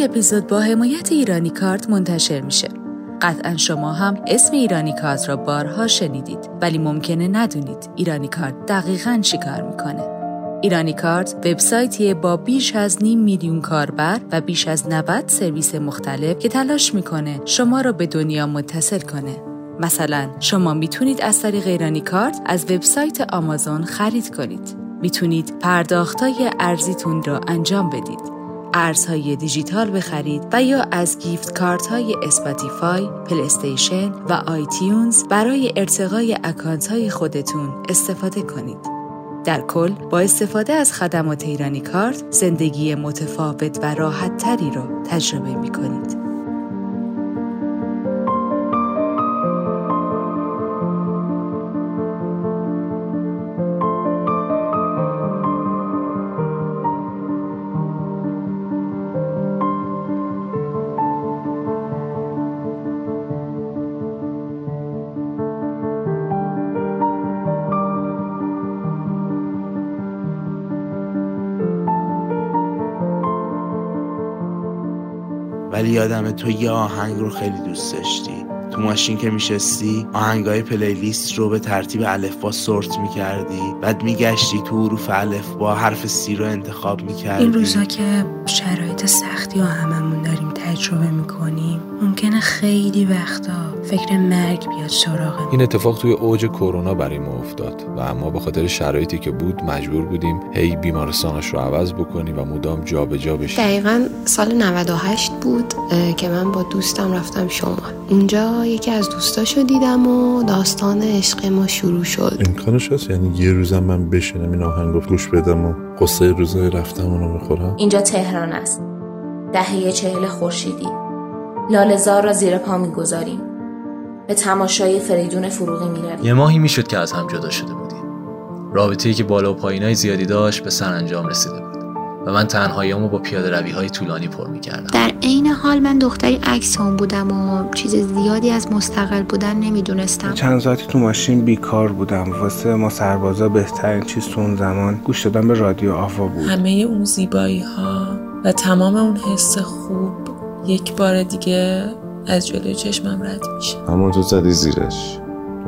این اپیزود با حمایت ایرانی کارت منتشر میشه. قطعا شما هم اسم ایرانی کارت را بارها شنیدید ولی ممکنه ندونید ایرانی کارت دقیقا چی کار می‌کنه. ایرانی کارت وبسایتیه با بیش از نیم میلیون کاربر و بیش از 90 سرویس مختلف که تلاش می‌کنه شما را به دنیا متصل کنه. مثلا شما می‌تونید از طریق ایرانی کارت از وبسایت آمازون خرید کنید. می‌تونید پرداختای ارزیتون را انجام بدید. ارزهای دیجیتال بخرید و یا از gift card های Spotify، PlayStation و iTunes برای ارتقای account های خودتون استفاده کنید. در کل با استفاده از خدمات ایرانی کارت زندگی متفاوت و راحت تری را تجربه می کنید. یادم تو یه آهنگ رو خیلی دوست داشتی. تو ماشین که میشستی آهنگای پلیلیست رو به ترتیب الفبا سورت می‌کردی. بعد میگشتی تو حروف الفبا حرف سی رو انتخاب می‌کردی. این روزا که شرایط سختی و هممون داریم تجربه می‌کنیم ممکنه خیلی وقتا فکر مرگ بیاد سراغ این اتفاق توی اوج کرونا برای ما افتاد و اما به خاطر شرایطی که بود مجبور بودیم هی بیمارستانش رو عوض بکنیم و مدام جابجا جا بشیم. دقیقا سال 98 بود که من با دوستم رفتم شمال. اونجا یکی از دوستاشو دیدم و داستان عشق ما شروع شد. امکانش هست؟ یعنی یه روزم من بشینم این آهنگ گوش بدم و قصه روزای رفتم اونو بخورم؟ اینجا تهران است. دهه چهل خورشیدی. لالزار را زیر پا می‌گذاریم. به تماشای فریدون فروغی می‌رویم. یه ماهی می‌شد که از هم جدا شده بودیم. رابطه‌ای که بالا و پایینای زیادی داشت به سرانجام رسیده بود. و من تنهاییامو با پیاده روی های طولانی پر می‌کردم. در عین حال من دختری عکس هم بودم و چیز زیادی از مستقل بودن نمی‌دونستم. چند ساعتی تو ماشین بیکار بودم. واسه ما سربازا بهترین چیز تو اون زمان گوش دادن به رادیو آوا بود. همه اون زیبایی ها و تمام اون حس خوب یک بار دیگه از جلوی چشمم رد میشه. اما تو زدی زیرش.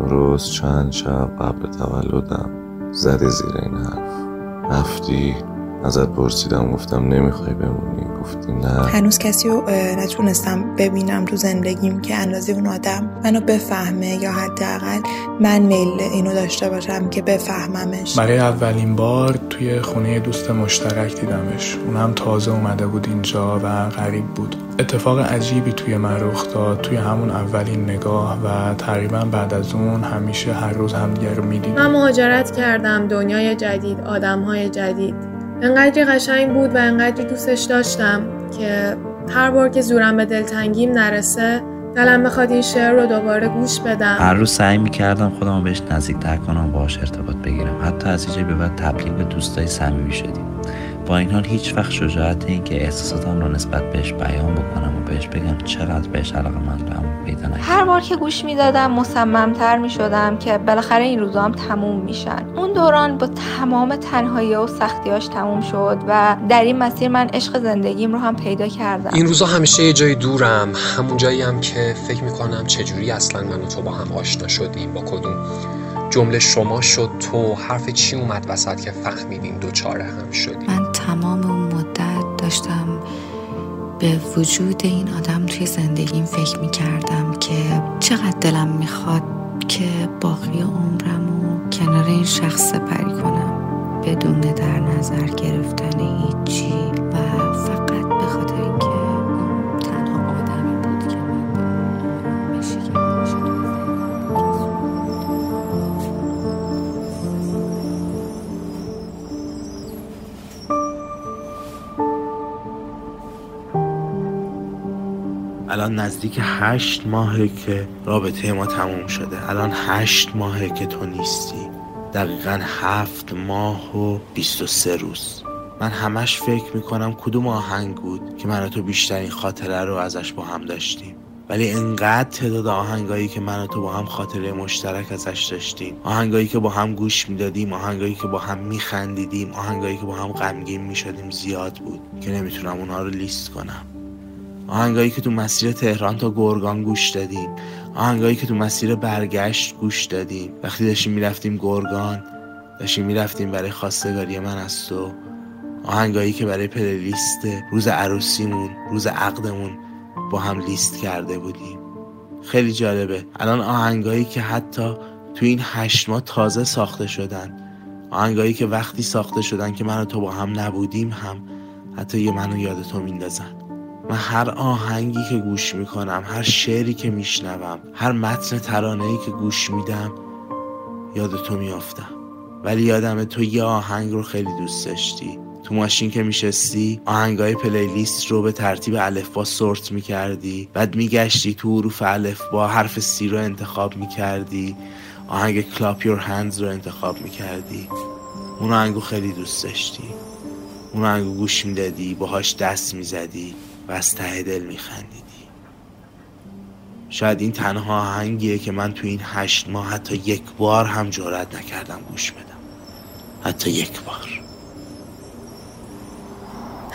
درست چند شب قبل تولدم. زدی زیر این حرف. رفتی ازت پرسیدم گفتم نمی‌خوای بمونی؟ گفتی نه. هنوز کسی رو نتونستم ببینم تو زندگیم که اندازه اون آدم منو بفهمه یا حداقل من میل اینو داشته باشم که بفهممش. برای اولین بار توی خونه دوست مشترک دیدمش. اونم تازه اومده بود اینجا و غریب بود. اتفاق عجیبی توی من رخ داد توی همون اولین نگاه و تقریبا بعد از اون همیشه هر روز همدیگه رو می‌دیدیم من مهاجرت کردم دنیای جدید آدمهای جدید. انقدری قشنگ بود و انقدری دوستش داشتم که هر بار که زورم به دلتنگیم نرسه دلم بخواد این شعر رو دوباره گوش بدم. هر روز سعی می‌کردم خودم بهش نزدیکتر کنم باهاش ارتباط بگیرم. حتی از اینجای به بعد تبدیل به دوستای صمیمی شدیم. با این حال هیچ وقت شجاعت این که احساساتم رو نسبت بهش بیان بکنم و بهش بگم چقدر بهش علاقه من پیدا هر بار که گوش می‌دادم مصممتر می‌شدم که بالاخره این روزا هم تموم میشن. اون دوران با تمام تنهایی و سختیاش تموم شد و در این مسیر من عشق زندگیم رو هم پیدا کردم. این روزا همیشه یه جای دورم. همون جایی هم که فکر می‌کنم چجوری اصلا من و تو با هم آشنا شدیم با کدوم جمله شما شد تو حرف چی اومد وسط که فهمیدیم دوچاره هم شدیم من تمام اون مدت داشتم به وجود این آدم توی زندگیم فکر می کردم که چقدر دلم می‌خواد که باقی عمرم و کنار این شخص سپری کنم بدون در نظر گرفتن هیچی. الان نزدیک هشت ماهه که رابطه ما تموم شده. الان هشت ماهه که تو نیستی. دقیقا هفت ماه و بیست و سه روز. من همش فکر می‌کنم کدوم آهنگ بود که من تو بیشترین خاطره رو ازش با هم داشتیم. ولی انقدر تعداد آهنگایی که من و تو با هم خاطره مشترک ازش داشتیم. آهنگایی که با هم گوش می‌دادیم آهنگایی که با هم میخندیدیم آهنگایی که با هم غمگین می‌شدیم زیاد بود که نمی‌تونم اونها رو لیست کنم. آهنگایی که تو مسیر تهران تا گرگان گوش دادیم. آهنگایی که تو مسیر برگشت گوش دادیم. وقتی داشتیم می‌رفتیم گرگان داشتیم می‌رفتیم برای خواستگاری من از تو. آهنگایی که برای پلیلیست روز عروسیمون روز عقدمون با هم لیست کرده بودیم. خیلی جالبه. الان آهنگایی که حتی تو این هشت ماه تازه ساخته شدن. آهنگایی که وقتی ساخته شدن که من و تو با هم نبودیم هم حتی یه منو یاد تو میندازن. من هر آهنگی که گوش می‌کنم هر شعری که میشنوم هر متن ترانه‌ای که گوش میدم یاد تو میافتم. ولی یادم تو یه آهنگ رو خیلی دوست داشتی. تو ماشین که میشستی آهنگای playlist رو به ترتیب الفبا sort می‌کردی. بعد میگشتی تو حروف الفبا حرف C رو انتخاب می‌کردی. آهنگ Clap Your Hands رو انتخاب می‌کردی. اون آهنگو خیلی دوست داشتی. اون آهنگو گوش می‌دادی باهاش دست می‌زدی. و از ته دل میخندیدی. شاید این تنها آهنگیه که من تو این هشت ماه حتی یک بار هم جرأت نکردم گوش بدم. حتی یک بار.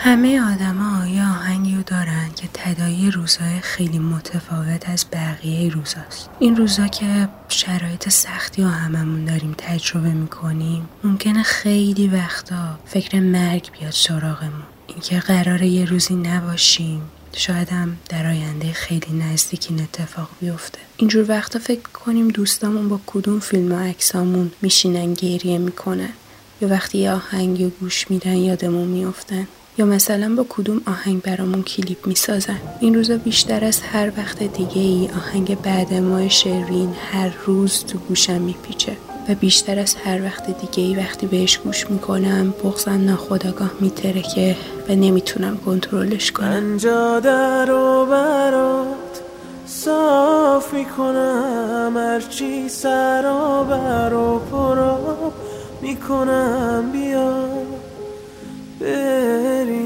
همه آدما یه آهنگی رو دارن که تدایی روزهای خیلی متفاوت از بقیه روزاست. این روزا که شرایط سختی و هممون داریم تجربه می‌کنیم ممکنه خیلی وقتا فکر مرگ بیاد سراغمون. اینکه قراره یه روزی نباشیم. شاید هم در آینده خیلی نزدیک این اتفاق بیفته. اینجور وقتا فکر کنیم دوستامون با کدوم فیلم و عکسامون میشینن گریه می‌کنن. یا وقتی یه آهنگی گوش میدن یادمون میافتن. یا مثلا با کدوم آهنگ برامون کلیپ می‌سازن. این روزا بیشتر از هر وقت دیگه ای آهنگ بعد ما شروین هر روز تو گوشم میپیچه. و بیشتر از هر وقت دیگه ای وقتی بهش گوش می‌کنم بغزم ناخداگاه میترکه و نمی‌تونم کنترلش کنم. انجا در و برات صاف می‌کنم هرچی سر و بر و پرا می‌کنم بیا بری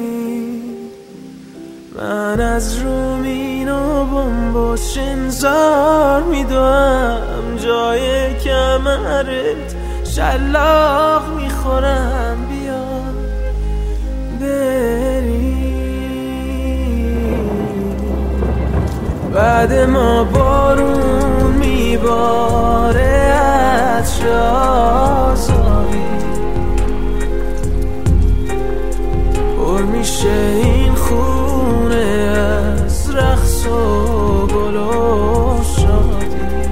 من از رومین و بمباش انزار میدوم جای کمرت شلاق می‌خورم. بیا بری بعد ما بارون میباره از شازاری پر میشه از رقص و گل و شادی.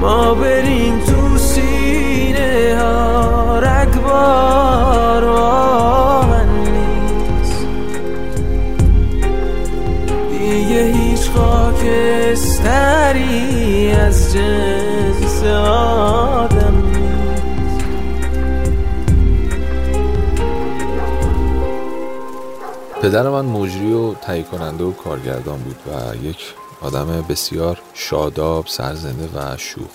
ما بریم تو سینه ها رگبار و آهن نیست. دیگه هیچ خاکستری از جنس پدر من مجری و تهیه کننده و کارگردان بود و یک آدم بسیار شاداب، سرزنده و شوخ.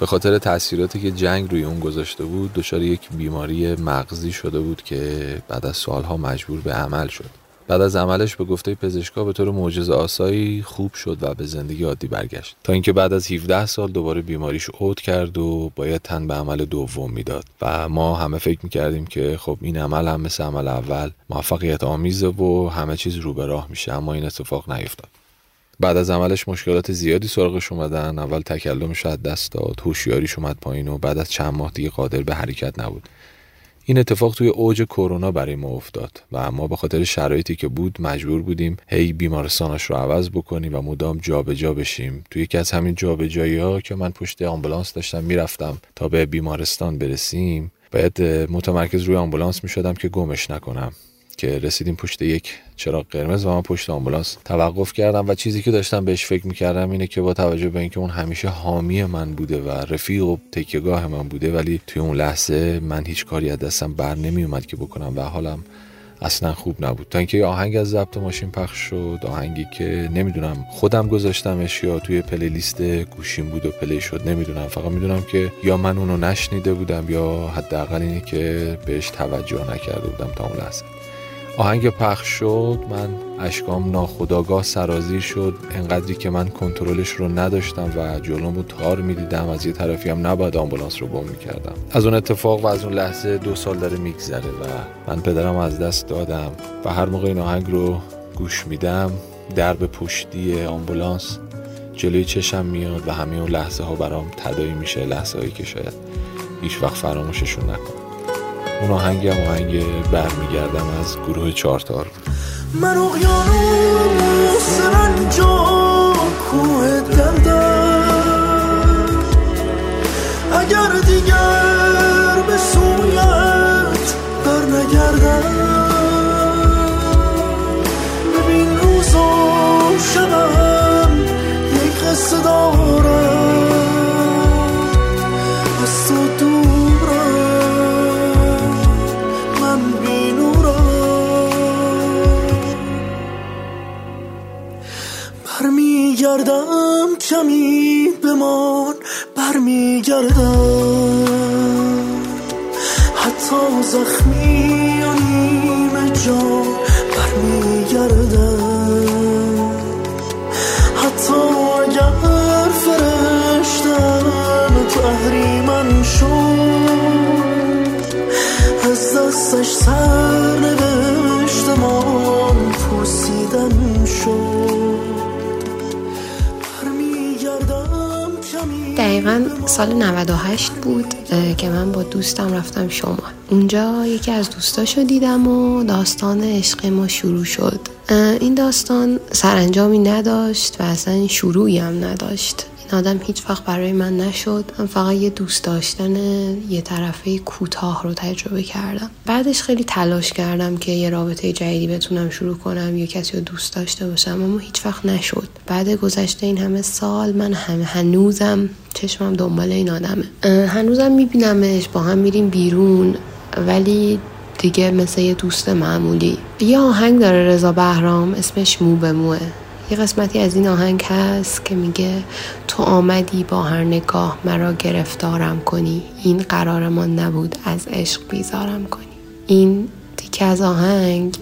به خاطر تاثیراتی که جنگ روی اون گذاشته بود دچار یک بیماری مغزی شده بود که بعد از سالها مجبور به عمل شد. بعد از عملش به گفته پزشکا به طور معجزه آسایی خوب شد و به زندگی عادی برگشت. تا اینکه بعد از 17 سال دوباره بیماریش عود کرد و باید تن به عمل دوم می‌داد. و ما همه فکر می‌کردیم که خب این عمل هم مثل عمل اول موفقیت آمیزه و همه چیز رو به راه میشه اما این اتفاق نیفتاد. بعد از عملش مشکلات زیادی سراغش اومدن. اول تکلمش از دست داد هوشیاریش اومد پایین و بعد از چند ماه دیگه قادر به حرکت نبود. این اتفاق توی اوج کرونا برای ما افتاد و ما به خاطر شرایطی که بود مجبور بودیم هی بیمارستانش رو عوض بکنیم و مدام جابجا جا بشیم. توی یکی از همین جابجایی ها که من پشت آمبولانس داشتم می‌رفتم تا به بیمارستان برسیم. باید متمرکز روی آمبولانس می شدم که گمش نکنم. که رسیدیم پشت یک چراغ قرمز و من پشت آمبولانس توقف کردم و چیزی که داشتم بهش فکر می‌کردم اینه که با توجه به اینکه اون همیشه حامی من بوده و رفیق و تکیهگاه من بوده ولی توی اون لحظه من هیچ کاری از دستم بر نمیومد که بکنم و حالم اصلا خوب نبود. تا اینکه آهنگ از ضبط ماشین پخش شد آهنگی که نمی‌دونم خودم گذاشتمش یا توی پلیلیست گوشیم بود و پلی شد نمی‌دونم. فقط می‌دونم که یا من اونو نشنیده بودم یا حداقل اینه که بهش توجه نکرده بودم تا اون لحظه. آهنگ پخش شد من اشکام ناخداگاه سرازیر شد. انقدری که من کنترلش رو نداشتم و جلومو تار می‌دیدم. از یه طرفی هم نباید آمبولانس رو گم می‌کردم. از اون اتفاق و از اون لحظه دو سال داره میگذره و من پدرم از دست دادم و هر موقع این آهنگ رو گوش میدم درب پشتی آمبولانس جلوی چشم میاد و همه اون لحظه ها برام تدایی میشه لحظه هایی که شاید هیچ وقت فراموششون نکنم. اون آهنگ هم آهنگ برمیگردم از گروه چارتار من اقیانوس سرانجام کوه دردم اگر دیگر به سویت بر نگردم ببین روز و شبم یک قصه دارم برمیگردم کمی بمان برمیگردم. حتی زخمی و نیمه جان برمیگردم. حتی اگر فرشتم تو اهریمن شد از دستش سر نوشتمان پوسیدن شد. دقیقا سال 98 بود که من با دوستم رفتم شمال. اونجا یکی از دوستاشو دیدم و داستان عشق ما شروع شد. این داستان سرانجامی نداشت و اصلا شروعی هم نداشت. آدم هیچ وقت برای من نشد. من فقط یه دوست داشتن یه طرفه کوتاه رو تجربه کردم. بعدش خیلی تلاش کردم که یه رابطه جدیدی بتونم شروع کنم یه کسی رو دوست داشته باشم اما هیچ وقت نشد. بعد گذشته این همه سال من هم هنوزم چشمم دنبال این آدمه. هنوزم میبینمش با هم میریم بیرون ولی دیگه مثل یه دوست معمولی. یه آهنگ داره رضا بهرام اسمش مو به موه یه قسمتی از این آهنگ هست که میگه تو آمدی با هر نگاه مرا گرفتارم کنی. این قرار ما نبود از عشق بیزارم کنی. این تیکه از آهنگ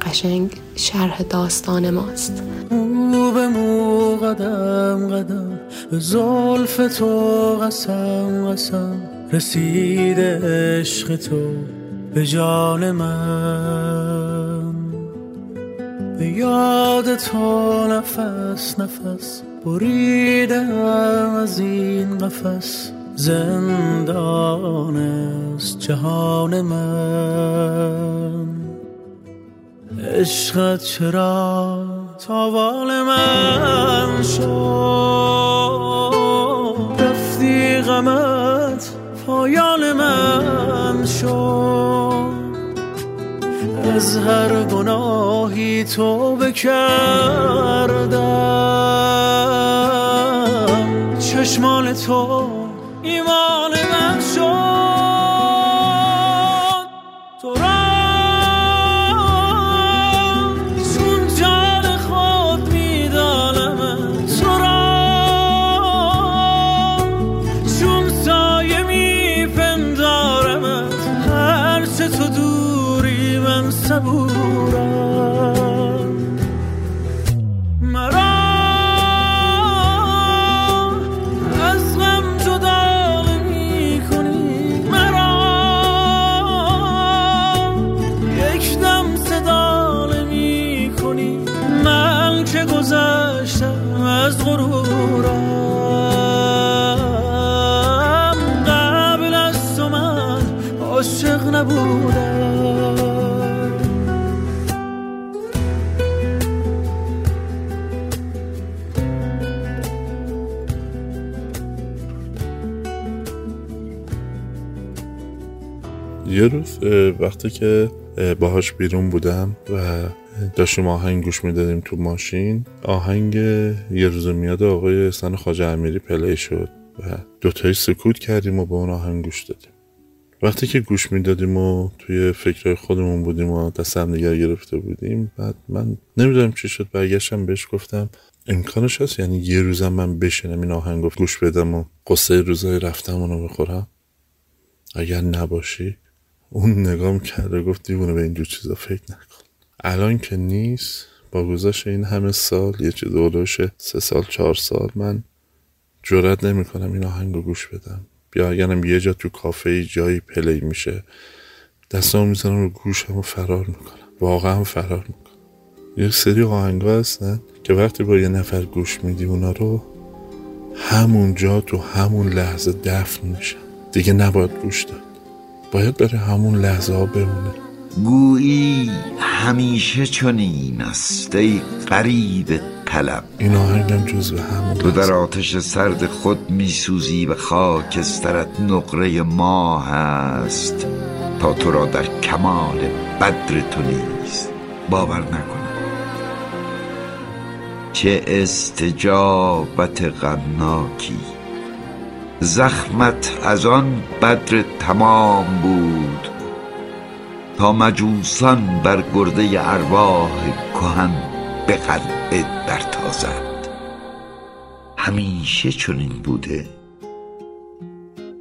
قشنگ شرح داستان ماست. مو به مو قدم قدم. به زلف تو قسم قسم. رسیده عشق تو به جان من. به یاد تو نفس نفس بریدم از این قفس. زندان است جهان من. عشقت چرا تاوان من شد؟ رفتی غمت پایان من شد. از هر گناهی توبه کردم چشمان تو یه روز وقتی که اه، باهاش بیرون بودم و داشتیم آهنگ گوش می‌دادیم تو ماشین آهنگ یه روز میاد آقای سن خواجه امیری پلی شد و دوتایی سکوت کردیم و به اون آهنگ گوش دادیم. وقتی که گوش می‌دادیم و توی فکرهای خودمون بودیم و دست هم دیگر گرفته بودیم بعد من نمی‌دونم چی شد برگشتم بهش گفتم امکانش هست یعنی یه روزم من بشینم این آهنگ گوش بدم و قصه روزای رفتم رو بخورم؟ اگر نباشی اون نگام کرده گفت دیوونه به اینجور چیزا فکر نکن. الان که نیست با گذشت این همه سال یه چیز دولوش سه سال چهار سال من جرات نمی‌کنم این آهنگ رو گوش بدم. بیا اگرم یه جا تو کافه جایی پلی میشه. دستام می‌زنم رو گوشم و فرار می‌کنم. واقعا فرار می‌کنم. یه سری آهنگ هستن که وقتی با یه نفر گوش میدی اونا رو همونجا تو همون لحظه دفن میشن. دیگه نباید گوش داد. باید برای همون لحظه ها بمونه. گویی همیشه چنین است ای قریب طلب. این آهنگم جز به همون تو در آتش سرد خود میسوزی و خاکسترت نقره ماه است. تا تو را در کمال بدر تو نیست. باور نکنم. چه استجابت غمناکی. زخمت از آن بدر تمام بود تا مجوسان بر گرده ارواح کهن به قلعه برتازد همیشه چنین بوده؟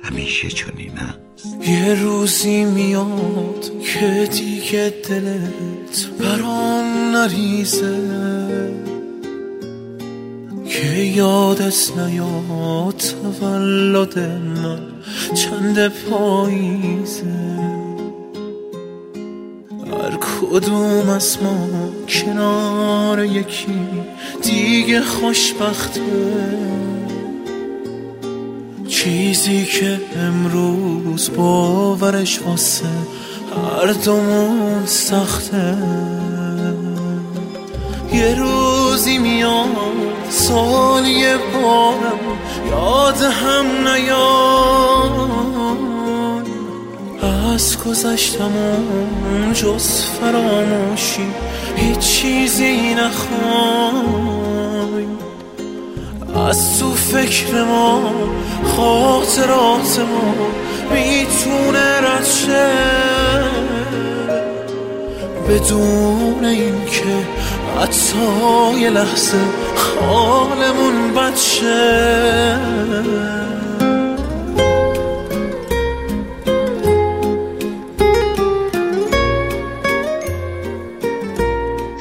همیشه چنین است. یه روزی میاد که دیگه دلت برام نریزه. که یادت نیاد تولد من چند پاییزه. هر کدوم از ما کنار یکی دیگه خوشبخته. چیزی که امروز باورش واسه هر دومون سخته. یه روزی میاد سالی بارم یاد هم نیاد از گذشتمون جز فراموشی هیچ چیزی نخوای. از تو فکر ما خاطرات ما می‌تونه رد بدون اینکه حتی یه لحظه حالمون بد شه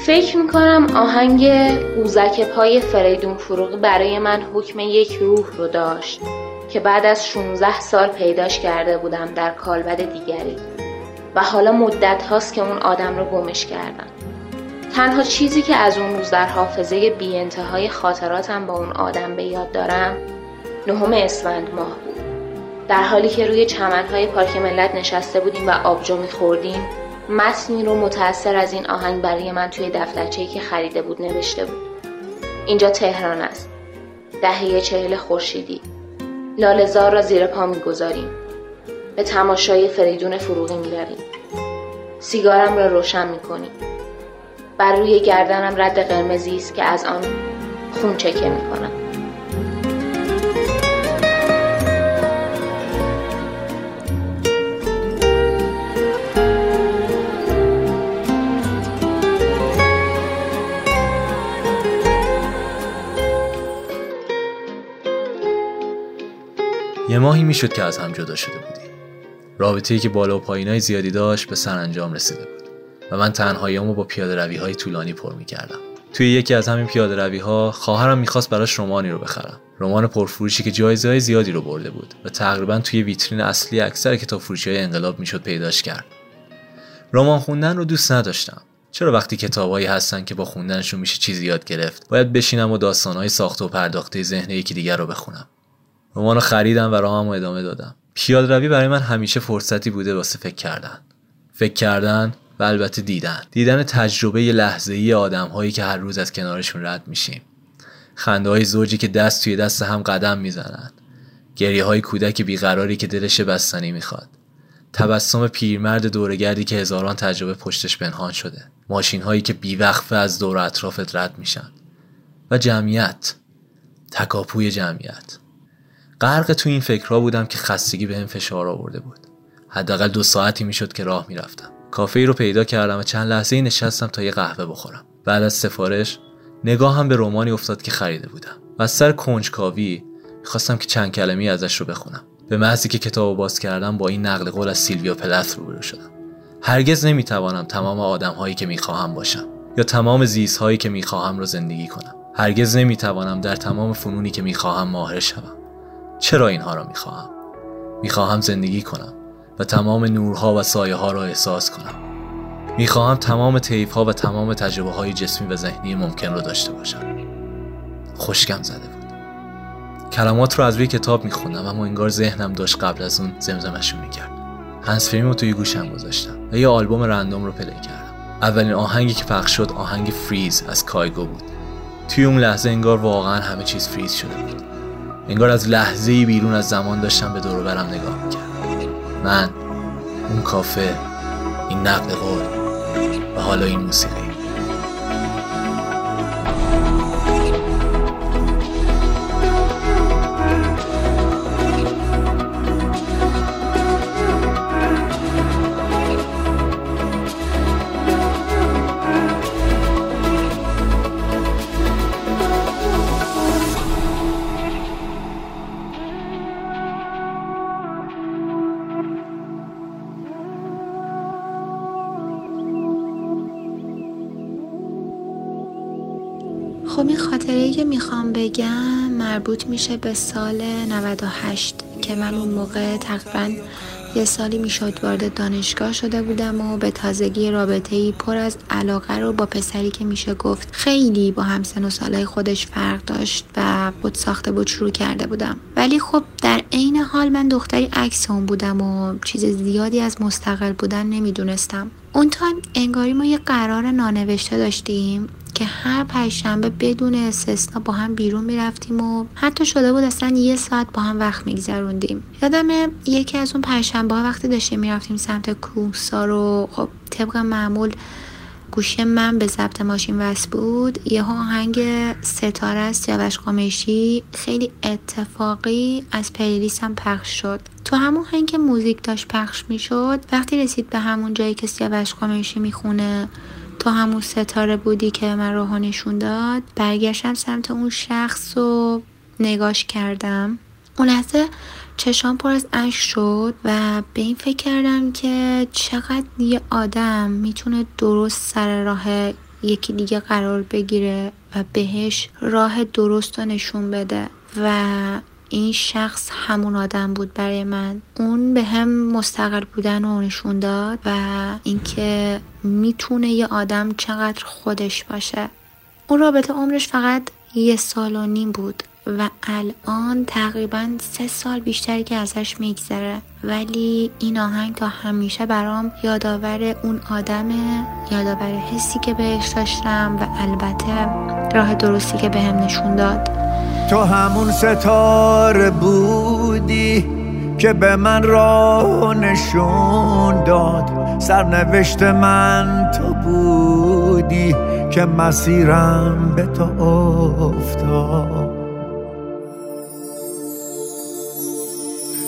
فکر می‌کنم آهنگ قوزک پای فریدون فروغی برای من حکم یک روح رو داشت که بعد از 16 سال پیداش کرده بودم در کالبد دیگری و حالا مدت هاست که اون آدم رو گمش کردم. تنها چیزی که از اون روز در حافظه بی انتهای خاطراتم با اون آدم به یاد دارم نهم اسفند ماه بود. در حالی که روی چمنهای پارک ملت نشسته بودیم و آبجو میخوردیم متنی رو متأثر از این آهنگ برای من توی دفترچه‌ای که خریده بود نوشته بود. اینجا تهران است. دهه چهل خورشیدی. لالزار را زیر پا می‌گذاریم. به تماشای فریدون فروغی می‌رویم. سیگارم را روشن می‌کنیم. بر روی گردنم رد قرمزی است که از آن خون چکه می‌کنم. یه ماهی می‌شد که از هم جدا شده بودیم. رابطه‌ای که بالا و پایینای زیادی داشت به سرانجام رسیده بود. و من تنهاییامو با پیاده روی های طولانی پر می‌کردم. توی یکی از همین پیاده روی ها خواهرم می‌خواست براش رمانی رو بخرم رمان پرفروشی که جایزه های زیادی رو برده بود و تقریبا توی ویترین اصلی اکثر کتاب فروشی های انقلاب می‌شد پیداش کرد. رمان خوندن رو دوست نداشتم. چرا وقتی کتابایی هستن که با خوندنشون میشه چیزی یاد گرفت باید بشینم و داستانهای ساخته و پرداخته ذهن یکی دیگر رو بخونم؟ رمان رو خریدم و راهم ادامه دادم. پیاده روی برای من همیشه فرصتی بوده واسه فکر کردن. فکر کردن و البته دیدن. دیدن تجربه لحظه ای آدم هایی که هر روز از کنارشون رد میشیم. خنده های زوجی که دست توی دست هم قدم می‌زنند. گریه های کودک بیقراری که دلش بستنی می‌خواد. تبسم پیرمرد دورگردی که هزاران تجربه پشتش پنهان شده. ماشین هایی که بیوقفه از دور اطرافت رد میشن. و جمعیت. تکاپوی جمعیت. غرق تو این فکرها بودم که خستگی به هم فشار آورده بود. حداقل دو ساعتی می‌شد که راه می‌رفتم. کافه ای رو پیدا کردم و چند لحظه ای نشستم تا یه قهوه بخورم. بعد از سفارش هم به رومانی افتاد که خریده بودم. و از سر کنجکاوی خواستم که چند کلمی ازش رو بخونم. به محضی که کتاب باز کردم با این نقل قول از سیلویا پلث روبرو شدم. هرگز نمی‌توانم تمام آدم هایی که می‌خواهم باشم یا تمام زیست هایی که می‌خواهم را زندگی کنم. هرگز نمی‌توانم در تمام فنونی که می‌خواهم ماهر شوم. چرا اینها را می‌خواهم؟ می‌خواهم زندگی کنم. و تمام نورها و سایه ها را احساس کنم. می‌خواهم تمام تیف ها و تمام تجربه های جسمی و ذهنی ممکن را داشته باشم. خوشگم زده بود. کلمات رو از روی کتاب میخوندم اما انگار ذهنم داشت قبل از اون زمزمشون می‌کرد. هنسفریم رو توی گوشم گذاشتم و یه آلبوم random رو play کردم. اولین آهنگی که پخش شد آهنگ فریز از Kygo بود. توی اون لحظه انگار واقعا همه چیز فریز شده بود. انگار از لحظه بیرون از زمان داشتم به دور برم نگاه می‌کردم. من اون کافه این نقل قول و حالا این موسیقی. بگم مربوط میشه به سال 98 که من اون موقع تقریبا یه سالی می‌شد وارد دانشگاه شده بودم و به تازگی رابطه ای پر از علاقه رو با پسری که میشه گفت خیلی با همسن و سالهای خودش فرق داشت و بود ساخته بود شروع کرده بودم. ولی خب در عین حال من دختری عکس اون بودم و چیز زیادی از مستقل بودن نمی‌دونستم. اون تا انگاری ما یه قرار نانوشته داشتیم که هر پنجشنبه بدون استثنا با هم بیرون می‌رفتیم و حتی شده بود اصلا یه ساعت با هم وقت میگذروندیم. یادم یکی از اون پنجشنبه وقتی داشتیم می‌رفتیم سمت کوسا رو خب طبق معمول گوشی من به ضبط ماشین وصل بود. یه آهنگ ستاره از سیاوش قمیشی. خیلی اتفاقی از پلیلیستم پخش شد. تو همون هنگ که موزیک داشت پخش می‌شد وقتی رسید به همون جایی که سیاوش قمیشی می‌خونه تو همون ستاره بودی که من روحا نشون داد. برگشتم سمت اون شخص و نگاش کردم. اون لحظه چشام پر از اشک شد و به این فکر کردم که چقدر یه آدم می‌تونه درست سر راه یکی دیگه قرار بگیره و بهش راه درست رو نشون بده و این شخص همون آدم بود برای من. اون به هم مستقل بودن رو نشون داد و اینکه می‌تونه یه آدم چقدر خودش باشه. اون رابطه عمرش فقط یه سال و نیم بود و الان تقریبا سه سال بیشتری که ازش میگذره. ولی این آهنگ تا همیشه برام یادآور اون آدمه یادآور حسی که بهش داشتم و البته راه درستی که بهم نشون داد. تو همون ستاره بودی که به من راه نشون داد. سرنوشت من تو بودی که مسیرم به تو افتاد.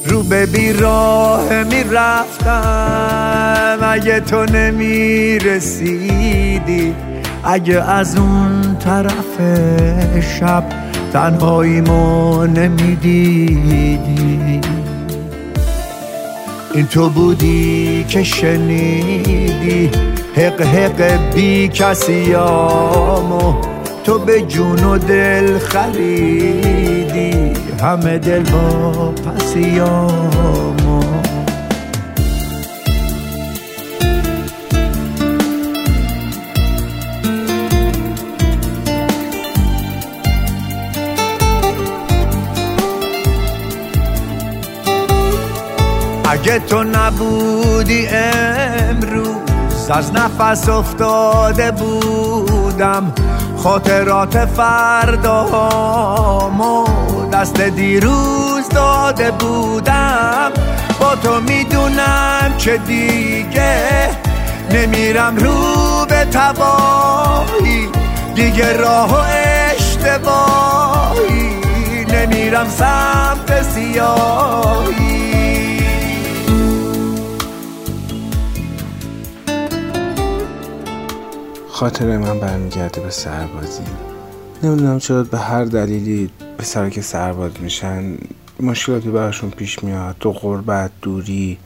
رو به بیراه می رفتم اگه تو نمی رسیدی اگه از اون طرف شب تنهاییمو نمی‌دیدی. این تو بودی که شنیدی. حق حق بی کسیامو تو به جون و دل خریدی. همه دل با پسیامو اگه تو نبودی امروز از نفس افتاده بودم. خاطرات فردامو دست دیروز داده بودم. با تو می‌دونم که دیگه. نمیرم رو به تباهی. دیگه راه و اشتباهی. نمیرم سمت سیاهی. خاطره من برمیگرده به سربازی. نمی‌دونم چرا به هر دلیلی پسر که سرباز میشن مشکلاتی براشون پیش میاد. تو غربت دوری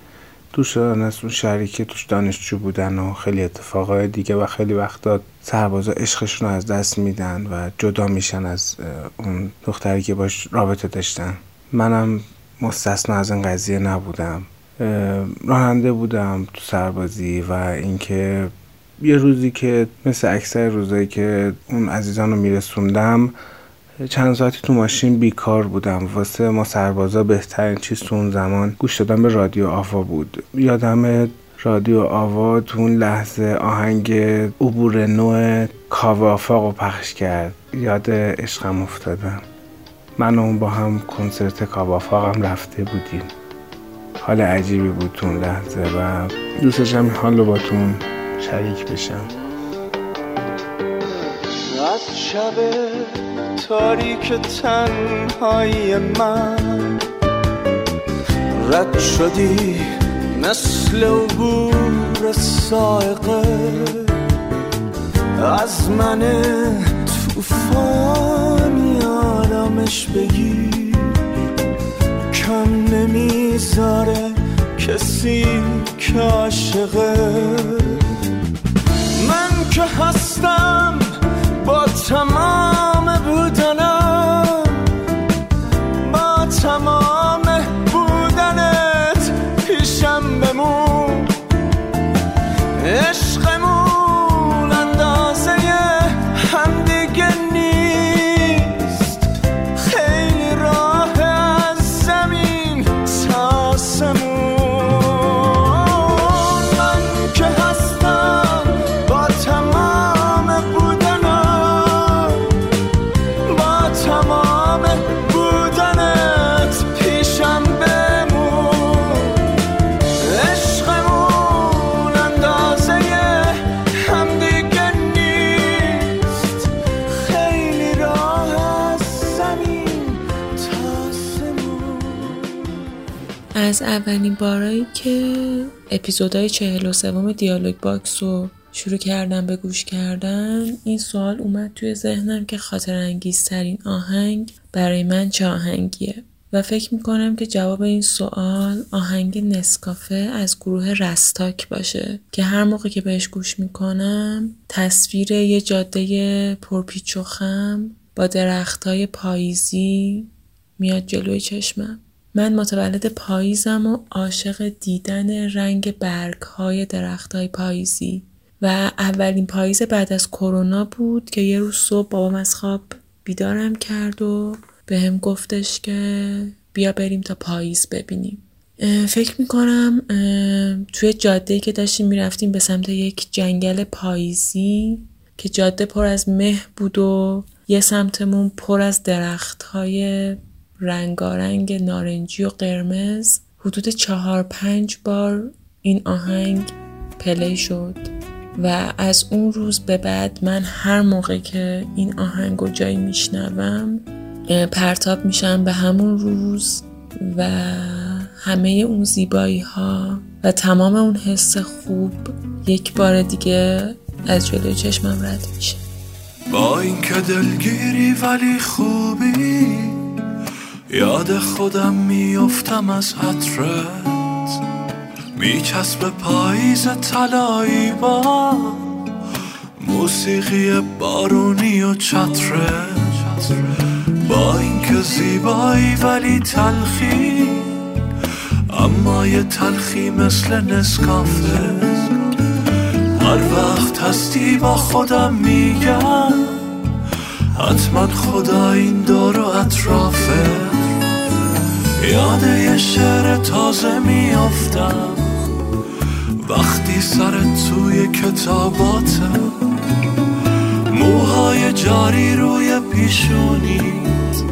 دوست شدن از اون شهری که توش دانشجو بودن و خیلی اتفاقای دیگه و خیلی وقتا سربازا عشقشون رو از دست میدن و جدا میشن از اون دختری که باش رابطه داشتن. منم مستثنا از این قضیه نبودم. راننده بودم تو سربازی و اینکه یه روزی که مثل اکثر روزایی که اون عزیزان رو میرسوندم چند ساعتی تو ماشین بیکار بودم. واسه ما سربازا بهترین چیز تو اون زمان گوش دادن به رادیو آوا بود. یادم رادیو آوا تو اون لحظه آهنگ عبور نوع کاوه آفاق رو پخش کرد. یاد عشقم افتادم من اون با هم کنسرت کاوه آفاق هم رفته بودیم. حال عجیبی بود تو اون لحظه و دوست داشتم این حال رو با تون شریک بشم. از شب تاریک تنهایی من رد شدی مثل عبور سائقه از من توفانی آرامش بگیر کم نمی‌ذاره کسی که عاشقه. هستم با تمام بودنم اولین بارایی که اپیزودهای چهل و سوم دیالوگ باکس رو شروع کردم به گوش کردن این سوال اومد توی ذهنم که خاطره‌انگیزترین آهنگ برای من چه آهنگیه؟ و فکر می‌کنم که جواب این سوال آهنگ نسکافه از گروه رستاک باشه که هر موقع که بهش گوش می‌کنم تصویر یه جاده پرپیچ و خم با درختای پاییزی میاد جلوی چشمم. من متولد پاییزم و عاشق دیدن رنگ برگ های درخت های پاییزی. و اولین پاییز بعد از کرونا بود که یه روز صبح بابام از خواب بیدارم کرد و به هم گفتش که بیا بریم تا پاییز ببینیم. فکر می‌کنم توی جاده که داشتیم می‌رفتیم به سمت یک جنگل پاییزی که جاده پر از مه بود و یه سمتمون پر از درخت های رنگارنگ نارنجی و قرمز حدود چهار پنج بار این آهنگ پلی شد و از اون روز به بعد من هر موقع که این آهنگ رو جایی میشنوم پرتاب میشم به همون روز و همه اون زیبایی ها و تمام اون حس خوب یک بار دیگه از جلوی چشمم رد میشه. با اینکه دلگیری ولی خوبی یاد خودم میافتم از عطرت. میچسب پاییز طلایی با موسیقی بارونی و چترت با اینکه زیبایی ولی تلخی اما یه تلخی مثل نسکافه. هر وقت هستی با خودم میگم حتما خدا این دور اطرافه. یاد یه شعر تازه میافتم. وقتی سرت توی کتاباته موهای جاری روی پیشونیت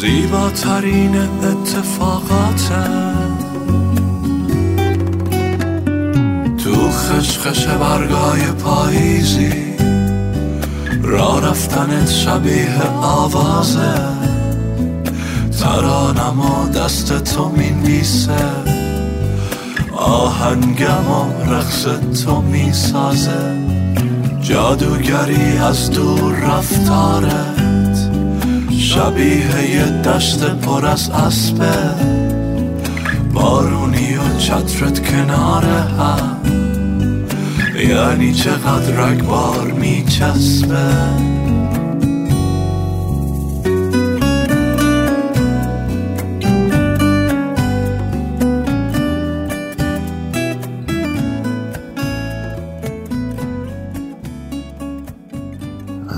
زیباترین اتفاقاته تو خشخش برگای پاییزی را رفتنت شبیه آوازه. ترانم و دست تو می‌نویسه. و رقص تو می‌سازه. جادوگری از دور رفتارت. شبیه یه دست پر از اسبه. بارونی و چترت کنار هم. یعنی چقدر بار میچسبه.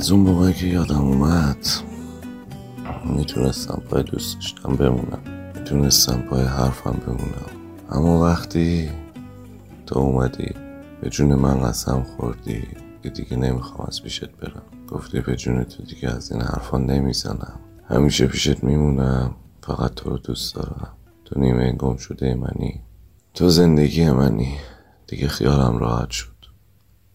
از اون موقعی که یادم اومد می‌تونستم پای دوست داشتم بمونم. می‌تونستم پای حرفم بمونم. اما وقتی تو اومدی به جون من قسم خوردی که دیگه نمی‌خوام از پیشت برم. گفتی به جون تو دیگه از این حرفا نمی‌زنم. همیشه پیشت میمونم فقط تو رو دوست دارم. تو نیمه گم شده منی. تو زندگی منی. دیگه خیالم راحت شد.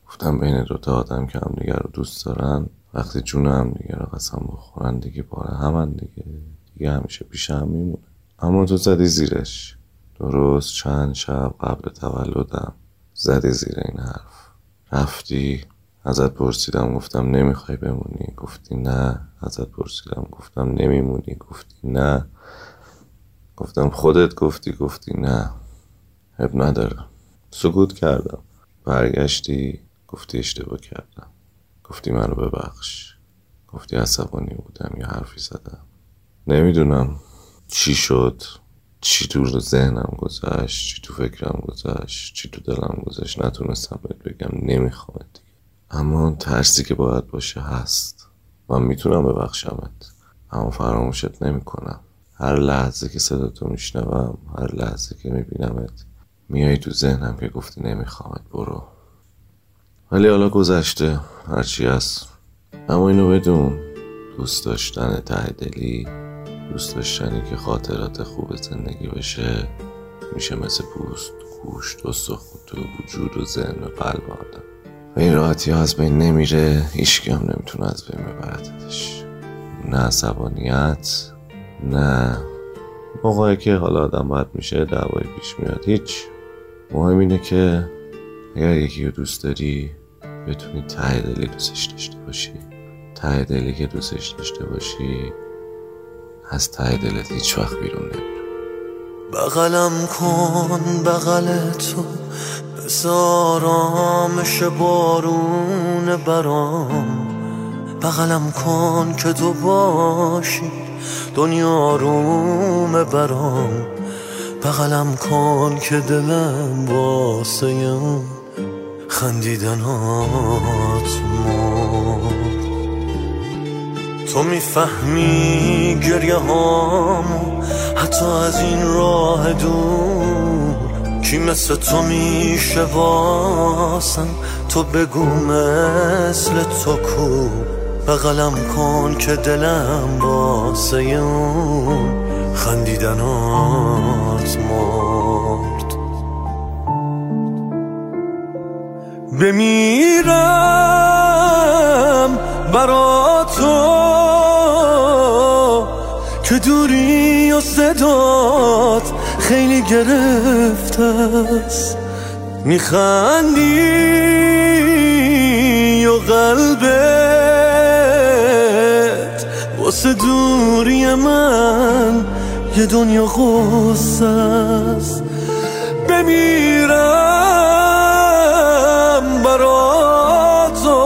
گفتم بین دوتا آدم که هم دیگه رو دوست دارن وقتی جون هم دیگه رو قسم بخورن دیگه باره همن دیگه. دیگه همیشه پیش هم میمونه. اما تو زدی زیرش. درست چند شب قبل تولدم زدی زیر این حرف. رفتی ازت پرسیدم گفتم نمی‌خوای بمونی؟ گفتی نه. ازت پرسیدم گفتم نمیمونی؟ گفتی نه. گفتم خودت گفتی؟ گفتی نه. اب نداره سکوت کردم. برگشتی گفتی اشتباه کردم. گفتی منو ببخش. گفتی عصبانی بودم یا حرفی زدم. نمی‌دونم چی شد چی تو ذهنم گذشت چی تو فکرم گذشت چی تو دلم گذشت. نتونستم بهت بگم نمی‌خوام دیگه. اما ترسی که باید باشه هست. من می‌تونم ببخشمت اما فراموشت نمی‌کنم. هر لحظه که صدا تو میشنوم هر لحظه که میبینمت میای تو ذهنم که گفتی نمیخوامت برو. ولی حالا گذشته. هرچی هست. اما اینو بدون دوست داشتن ته دلی دوست داشتنی که خاطرات خوب زندگی بشه میشه مثل پوست گوشت و سخوت و وجود و ذهن و قلب آدم. و این راحتی ها از بین نمیره هیچکی هم نمی‌تونه از بین ببردش. نه عصبانیت نه موقعی که حالا آدم باید میشه دعوای پیش میاد. هیچ. مهم اینه که اگر یکی رو دوست داری بتونی ته دلی دوستش داشته باشی. ته دلی که دوستش داشته باشی از ته دلت هیچ وقت بیرون نمیره. بغلم کن بغل تو بزار بارون برام. بغلم کن که تو باشی دنیا روم برام. بغلم کن که دلم واسه خندیدنات مرد. تو می‌فهمی گریه هامو حتی از این راه دور. کی مثل تو میشه واسم؟ تو بگو مثل تو کو. بغلم کن که دلم واسه اون. خندیدنات مرد. بمیرم برا تو که دوری و صدات خیلی گرفته است. میخندی و قلبت؟ واسه دوری من یه دنیا غصه است. بمیرم برا تو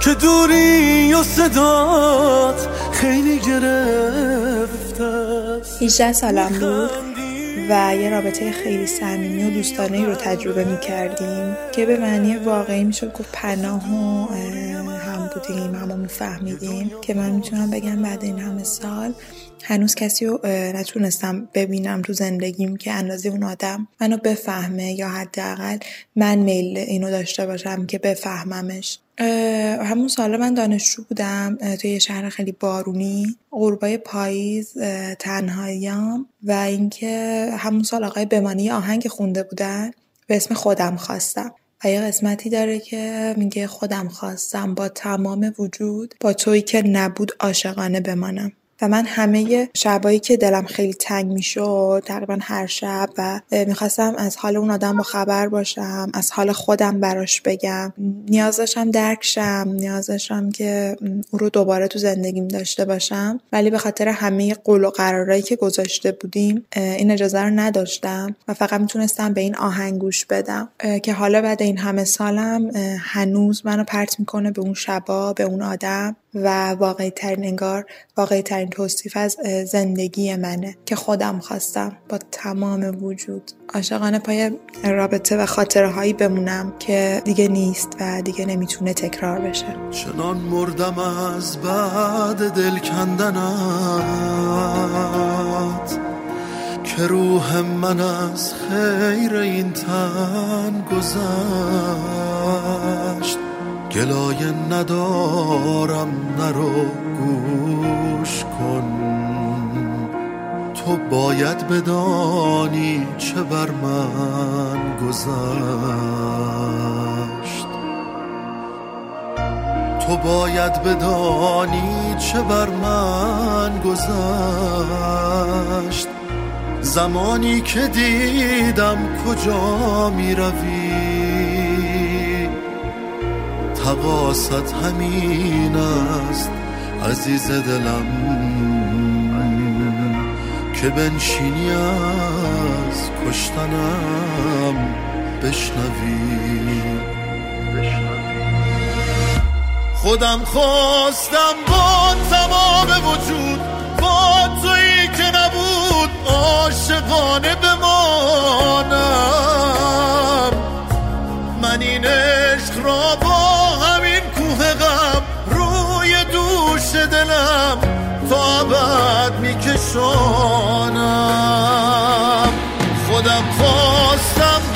که دوری و صدات خیلی گرفته است. 18 سالم بود و یه رابطه خیلی صمیمی و دوستانه رو تجربه می کردیم که به معنی واقعی می‌شد گفت پناه و هم بودیم همون فهمیدیم که من می‌تونم بگم بعد این همه سال هنوز کسی رو نتونستم ببینم تو زندگیم که اندازه اون آدم منو بفهمه یا حداقل من میل اینو داشته باشم که بفهممش. همون سالا من دانشجو بودم توی یه شهر خیلی بارونی غروبای پاییز تنهاییام و اینکه همون سال آقای بمانی آهنگ خونده بودن به اسم خودم خواستم. و یه قسمتی داره که میگه خودم خواستم با تمام وجود با تویی که نبود عاشقانه بمانم. و من همه شبایی که دلم خیلی تنگ می‌شد تقریبا هر شب و می‌خواستم از حال اون آدم با خبر باشم از حال خودم براش بگم. نیاز داشتم درکشم نیاز داشتم که او رو دوباره تو زندگیم داشته باشم. ولی به خاطر همه قول و قرارایی که گذاشته بودیم این اجازه رو نداشتم و فقط می‌تونستم به این آهنگ گوش بدم. که حالا بعد این همه سالم هنوز منو پرت می‌کنه به اون شبا به اون آدم. و واقعی ترین انگار واقعی ترین توصیف از زندگی منه که خودم خواستم با تمام وجود. عاشقانه پای رابطه و خاطره هایی بمونم که دیگه نیست و دیگه نمی‌تونه تکرار بشه. چنان مردم از بعد دل کندنت که روح من از خیر این تن گذشت. گلایه ندارم نرو گوش کن. تو باید بدانی چه بر من گذشت. تو باید بدانی چه بر من گذشت. زمانی که دیدم کجا می تقاست همین است عزیز دلم. که بنشینی از کشتنم بشنوی. خودم خواستم با تمام وجود با تویی که نبود عاشقانه بمانم. ابد میکشانم خودم خواستم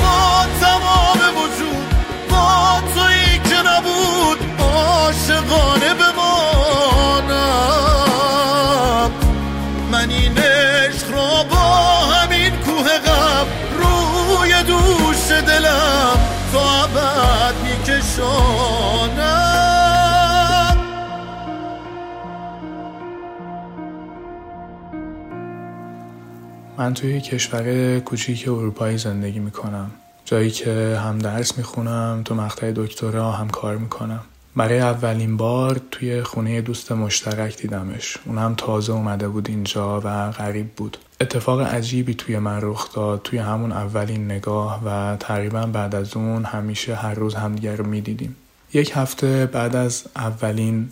من توی کشور کوچیک اروپایی زندگی می‌کنم. جایی که هم درس می‌خونم تو مقطع دکترا هم کار می‌کنم. برای اولین بار توی خونه دوست مشترک دیدمش. اون تازه اومده بود اینجا و غریب بود. اتفاق عجیبی توی من رخ داد. توی همون اولین نگاه و تقریبا بعد از اون همیشه هر روز همدیگر رو می‌دیدیم. یک هفته بعد از اولین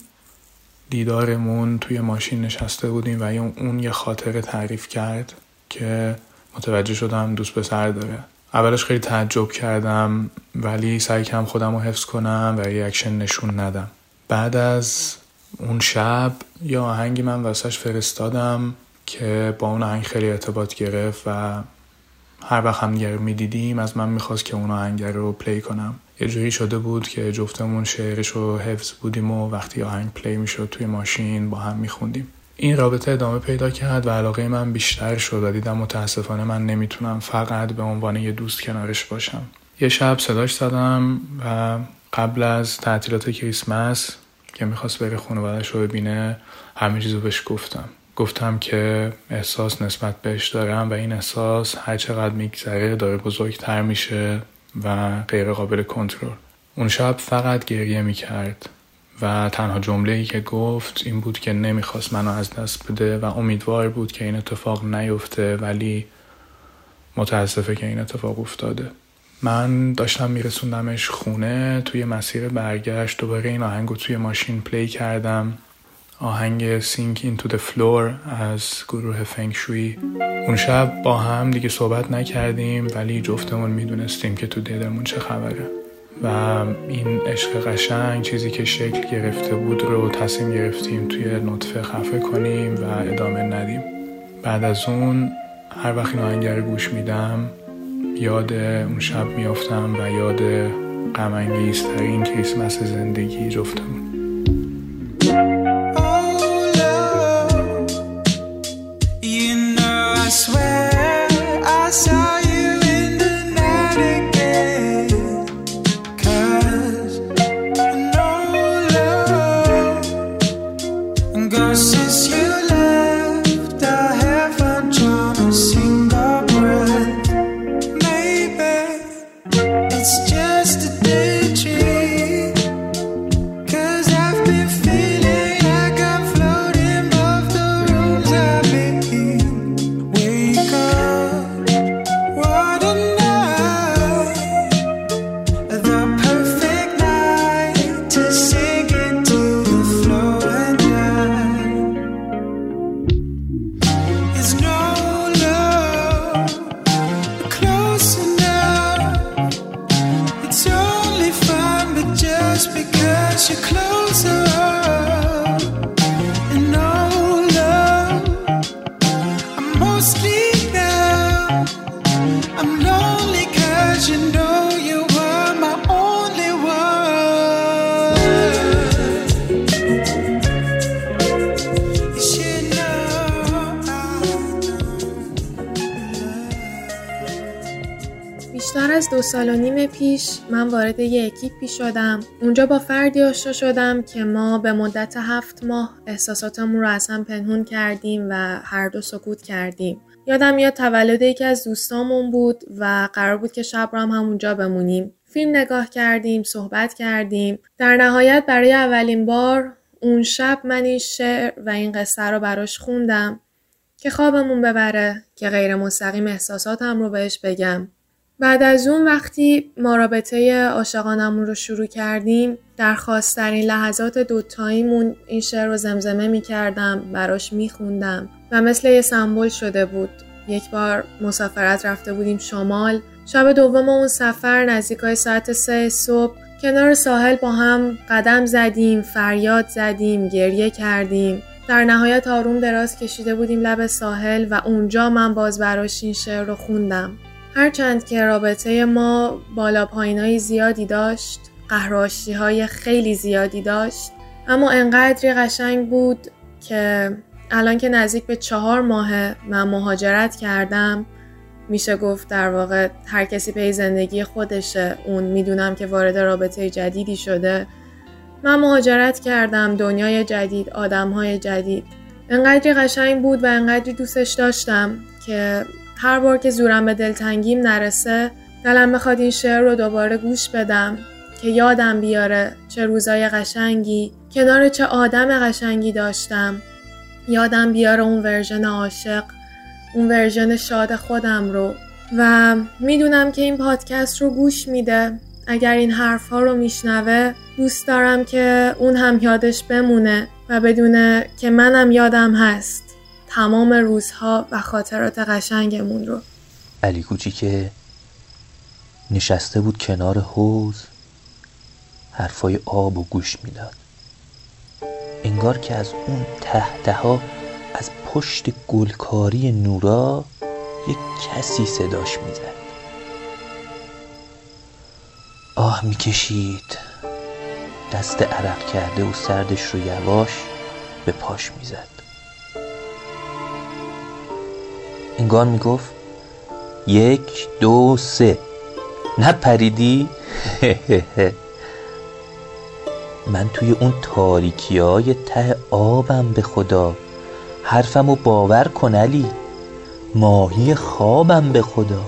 دیدارمون توی ماشین نشسته بودیم و اون یه خاطره تعریف کرد. که متوجه شدم دوست پسر داره. اولش خیلی تعجب کردم ولی سعی کردم خودم رو حفظ کنم و reaction نشون ندم. بعد از اون شب یه آهنگی من واسش فرستادم که با اون آهنگ خیلی ارتباط گرفت و هر وقت هم می‌دیدیم از من می‌خواست که اون آهنگ رو play کنم. یه جوری شده بود که جفتمون شعرش رو حفظ بودیم و وقتی آهنگ play می‌شد توی ماشین با هم میخوندیم. این رابطه ادامه پیدا کرد و علاقه من بیشتر شد و دیدم متاسفانه من نمی‌تونم فقط به عنوان یه دوست کنارش باشم. یه شب صداش زدم و قبل از تعطیلات کریسمس که می‌خواست بره خانوادش رو ببینه همه چیزو بهش گفتم. گفتم که احساس نسبت بهش دارم و این احساس هر چقدر میگذره داره بزرگتر میشه و غیر قابل کنترل. اون شب فقط گریه می‌کرد. و تنها جمله ای که گفت این بود که نمی‌خواست منو از دست بده و امیدوار بود که این اتفاق نیفته ولی متاسفه که این اتفاق افتاده. من داشتم میرسوندمش خونه توی مسیر برگشت دوباره این آهنگ رو توی ماشین play کردم. آهنگ Sink into the Floor از گروه Feng Suave اون شب با هم دیگه صحبت نکردیم ولی جفتمون می‌دونستیم که تو دلمون چه خبره. و این عشق قشنگ چیزی که شکل گرفته بود رو تصمیم گرفتیم توی نطفه خفه کنیم و ادامه ندیم. بعد از اون هر وقت این آهنگر گوش میدم یاد اون شب میافتم و یاد غمانگیزترین کریسمس زندگی جفتمون. اکیپی شدم. اونجا با فردی آشنا شدم که ما به مدت هفت ماه احساساتمون رو از هم پنهون کردیم و هر دو سکوت کردیم. یادم یاد تولد یکی از دوستامون بود و قرار بود که شب رو هم همونجا بمونیم. فیلم نگاه کردیم صحبت کردیم. در نهایت برای اولین بار اون شب من این شعر و این قصه رو براش خوندم که خوابمون ببره که غیر مستقیم احساساتم رو بهش بگم. بعد از اون وقتی ما رابطه عاشقانمون رو شروع کردیم در خواسترین لحظات دوتاییمون این شعر رو زمزمه می کردم براش می خوندم و مثل یه سمبل شده بود. یک بار مسافرت رفته بودیم شمال. شب دوم اون سفر نزدیکای ساعت سه صبح کنار ساحل با هم قدم زدیم فریاد زدیم گریه کردیم. در نهایت آروم دراز کشیده بودیم لب ساحل و اونجا من باز براش این شعر رو خوندم. هرچند که رابطه ما بالا پایینای زیادی داشت قهراشی های خیلی زیادی داشت اما انقدری قشنگ بود که الان که نزدیک به چهار ماه من مهاجرت کردم میشه گفت در واقع هر کسی پی زندگی خودشه اون می‌دونم که وارد رابطه جدیدی شده. من مهاجرت کردم دنیای جدید آدمهای جدید. انقدری قشنگ بود و انقدری دوستش داشتم که هر بار که زورم به دلتنگیم نرسه دلم بخواد این شعر رو دوباره گوش بدم که یادم بیاره چه روزای قشنگی کنار چه آدم قشنگی داشتم. یادم بیاره اون version عاشق اون version شاد خودم رو. و می‌دونم که این پادکست رو گوش میده. اگر این حرف ها رو میشنوه دوست دارم که اون هم یادش بمونه و بدونه که منم یادم هست. تمام روزها و خاطرات قشنگمون رو. علی که نشسته بود کنار حوز حرفای آب و گوش می‌داد. انگار که از اون ته ها از پشت گلکاری نورا یک کسی صداش می‌زد. آه می‌کشید. دست عرق کرده و سردش رو یواش به پاش می‌زد. انگار می‌گفت یک دو سه. نپریدی؟ من توی اون تاریکی های ته آبم به خدا. حرفمو باور کن علی. ماهی خوابم به خدا.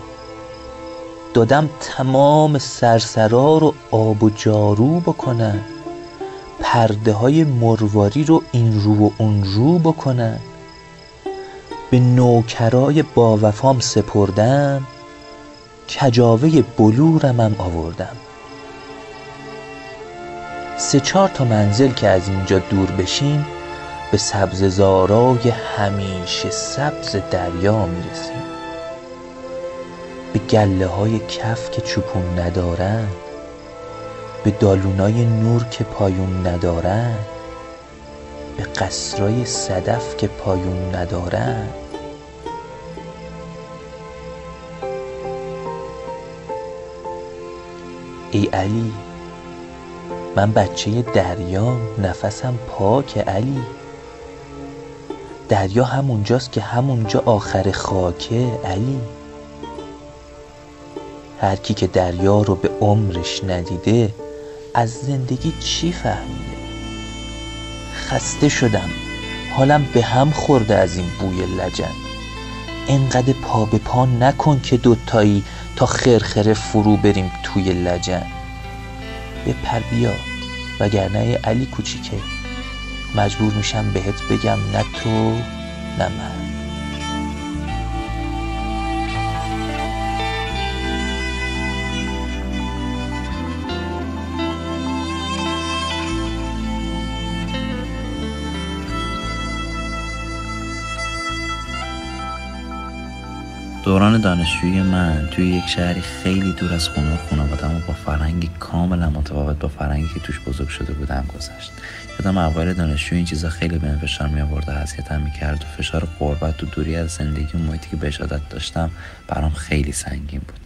دادم تمام سرسرا رو آب و جارو بکنن پرده های مرواری رو این رو و اون رو بکنن به نوکرای با وفام سپردم کجاوه بلورمم آوردم. سه چهار تا منزل که از اینجا دور بشیم به سبز زارای همیشه سبز دریا می‌رسیم. به گله های کف که چوپون ندارن به دالونای نور که پایون ندارن به قصرای صدف که پایون ندارن ای علی من بچه دریا نفسم پاک علی. دریا همونجاست که همونجا آخر خاکه علی. هر کی که دریا رو به عمرش ندیده از زندگی چی فهمیده؟ خسته شدم حالم به هم خورده از این بوی لجن. انقدر پا به پا نکن که دوتایی تا خرخره فرو بریم توی لجن. بپر بیا وگرنه علی کوچیکه. مجبور میشم بهت بگم نه تو نه من. دوران دانشجویی من توی یک شهری خیلی دور از خونه و خانوادم و با فرهنگی کاملا متفاوت با فرهنگی که توش بزرگ شده بودم گذشت. یادم اول دانشجو این چیزا خیلی به فشار می آورد و اذیتم می‌کرد و فشار قربت و دوری از زندگی و محیطی که بهش عادت داشتم برام خیلی سنگین بود.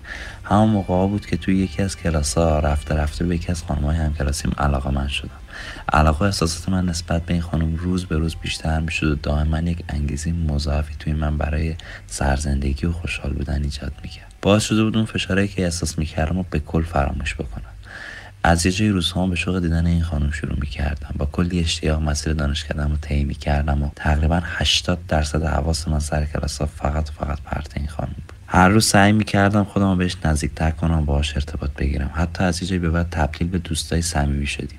همون موقع بود که توی یکی از کلاس ها رفته رفته به یکی از خانمای همکلاسیم علاقه من شدم. علاقه و احساسات من نسبت به این خانم روز به روز بیشتر می‌شد و دائما یک انگیزه مضاعفی توی من برای سرزندگی و خوشحال بودن ایجاد می‌کرد. باعث شده بود اون فشارهایی که احساس می‌کردم و به کل فراموش بکنم. از یه جای روزها به شوق دیدن این خانم شروع می‌کردم. با کلی اشتیاق مسیر دانشکدم رو طی می‌کردم و تقریبا 80 درصد حواس من سر کلاسا فقط فقط پرت این خانم بود. هر روز سعی می‌کردم خودم رو بهش نزدیکتر کنم باهاش ارتباط بگیرم. حتی از یه جایی به بعد تبدیل به دوستای صمیمی شدیم.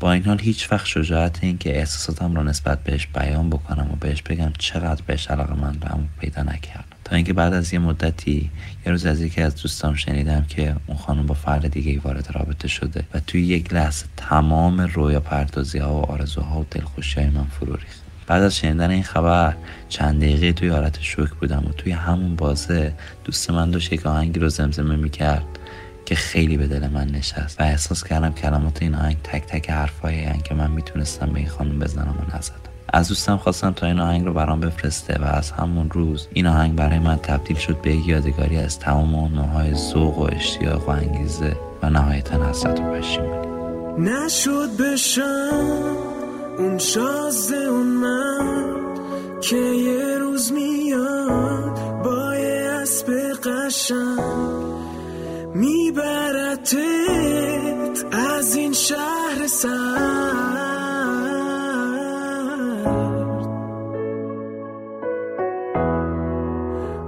با این حال هیچ وقت شجاعت این که احساساتم رو نسبت بهش بیان بکنم و بهش بگم چقدر بهش علاقه من پیدا نکردم تا اینکه بعد از یه مدتی یه روز از یکی از دوستام شنیدم که اون خانم با فرد دیگه وارد رابطه شده و توی یک لحظه تمام رویا پردازی ها و آرزوها و دلخوشی های من فرو ریخت. بعد از شنیدن این خبر چند دقیقه توی حالت شوک بودم و توی همون بازه دوست من داشت یک آهنگی رو زمزمه می‌کرد. که خیلی به دل من نشست و احساس کردم کلمات این آهنگ تک تک حرفایی که من می‌تونستم به این خانم بزنم و نزدم. از دوستم خواستم تا این آهنگ رو برام بفرسته و از همون روز این آهنگ برای من تبدیل شد به یادگاری از تمام نوعهای ذوق و اشتیاق و انگیزه و نهایتا حسرت و پشیمانی نشد بشم اون شازده اون من که یه روز میاد با یه اسب قشنگ. میبرتت از این شهر سر.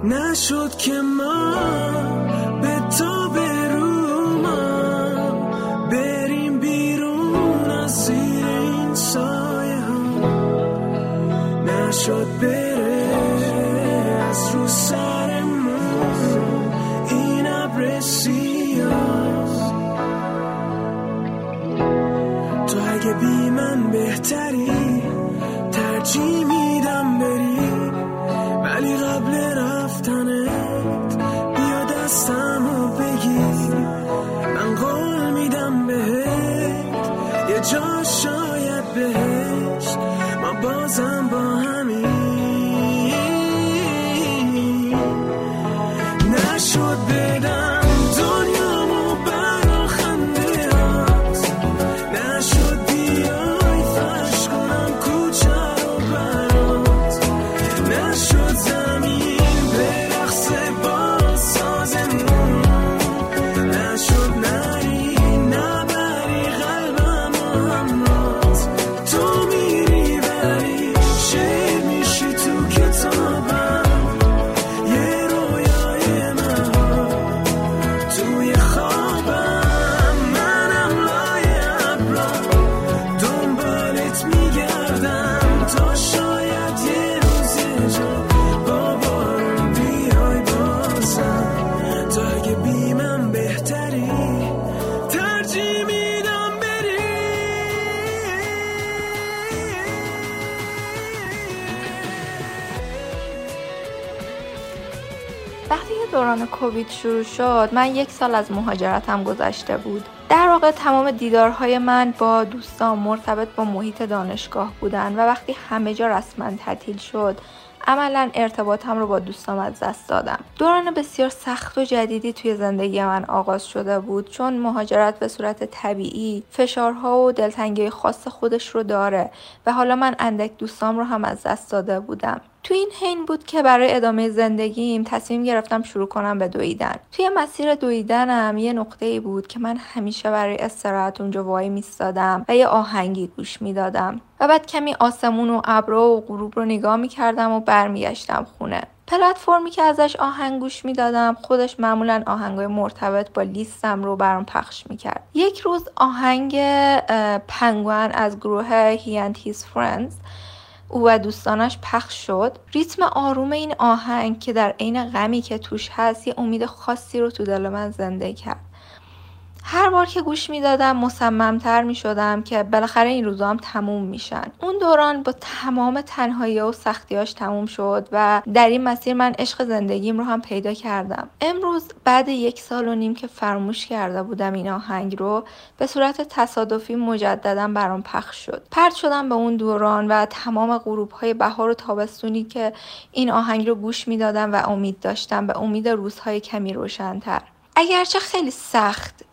نشد که ما دوران کووید شروع شد من یک سال از مهاجرتم گذشته بود. در واقع تمام دیدارهای من با دوستان مرتبط با محیط دانشگاه بودن و وقتی همه جا رسما تعطیل شد عملا ارتباطم رو با دوستام از دست دادم. دوران بسیار سخت و جدیدی توی زندگی من آغاز شده بود چون مهاجرت به صورت طبیعی فشارها و دلتنگی خاص خودش رو داره و حالا من اندک دوستام رو هم از دست داده بودم. تو این حین بود که برای ادامه زندگیم تصمیم گرفتم شروع کنم به دویدن. توی مسیر دویدنم یه نقطه ای بود که من همیشه برای استراحت اونجا وای میستادم و یه آهنگی گوش می‌دادم و بعد کمی آسمون و ابرا و غروب رو نگاه می‌کردم و برمیگشتم خونه. پلتفرمی که ازش آهنگ گوش می‌دادم خودش معمولا آهنگای مرتبط با لیستم رو برام پخش می‌کرد. یک روز آهنگ پنگوان از گروه هی and his friends او و دوستانش پخش شد. ریتم آروم این آهنگ که در عین غمی که توش هست یه امید خاصی رو تو دل من زنده کرد. هر بار که گوش می‌دادم مصممتر می شدم که بالاخره این روزا هم تموم میشن. اون دوران با تمام تنهایی و سختیاش تموم شد و در این مسیر من عشق زندگیم رو هم پیدا کردم. امروز بعد یک سال و نیم که فراموش کرده بودم این آهنگ رو به صورت تصادفی مجددا برام پخش شد. پرت شدم به اون دوران و تمام غروب های بهار و تابستونی که این آهنگ رو گوش می‌دادم و امید داشتم به امید روزهای کمی روشنتر. اگرچه خیلی سخت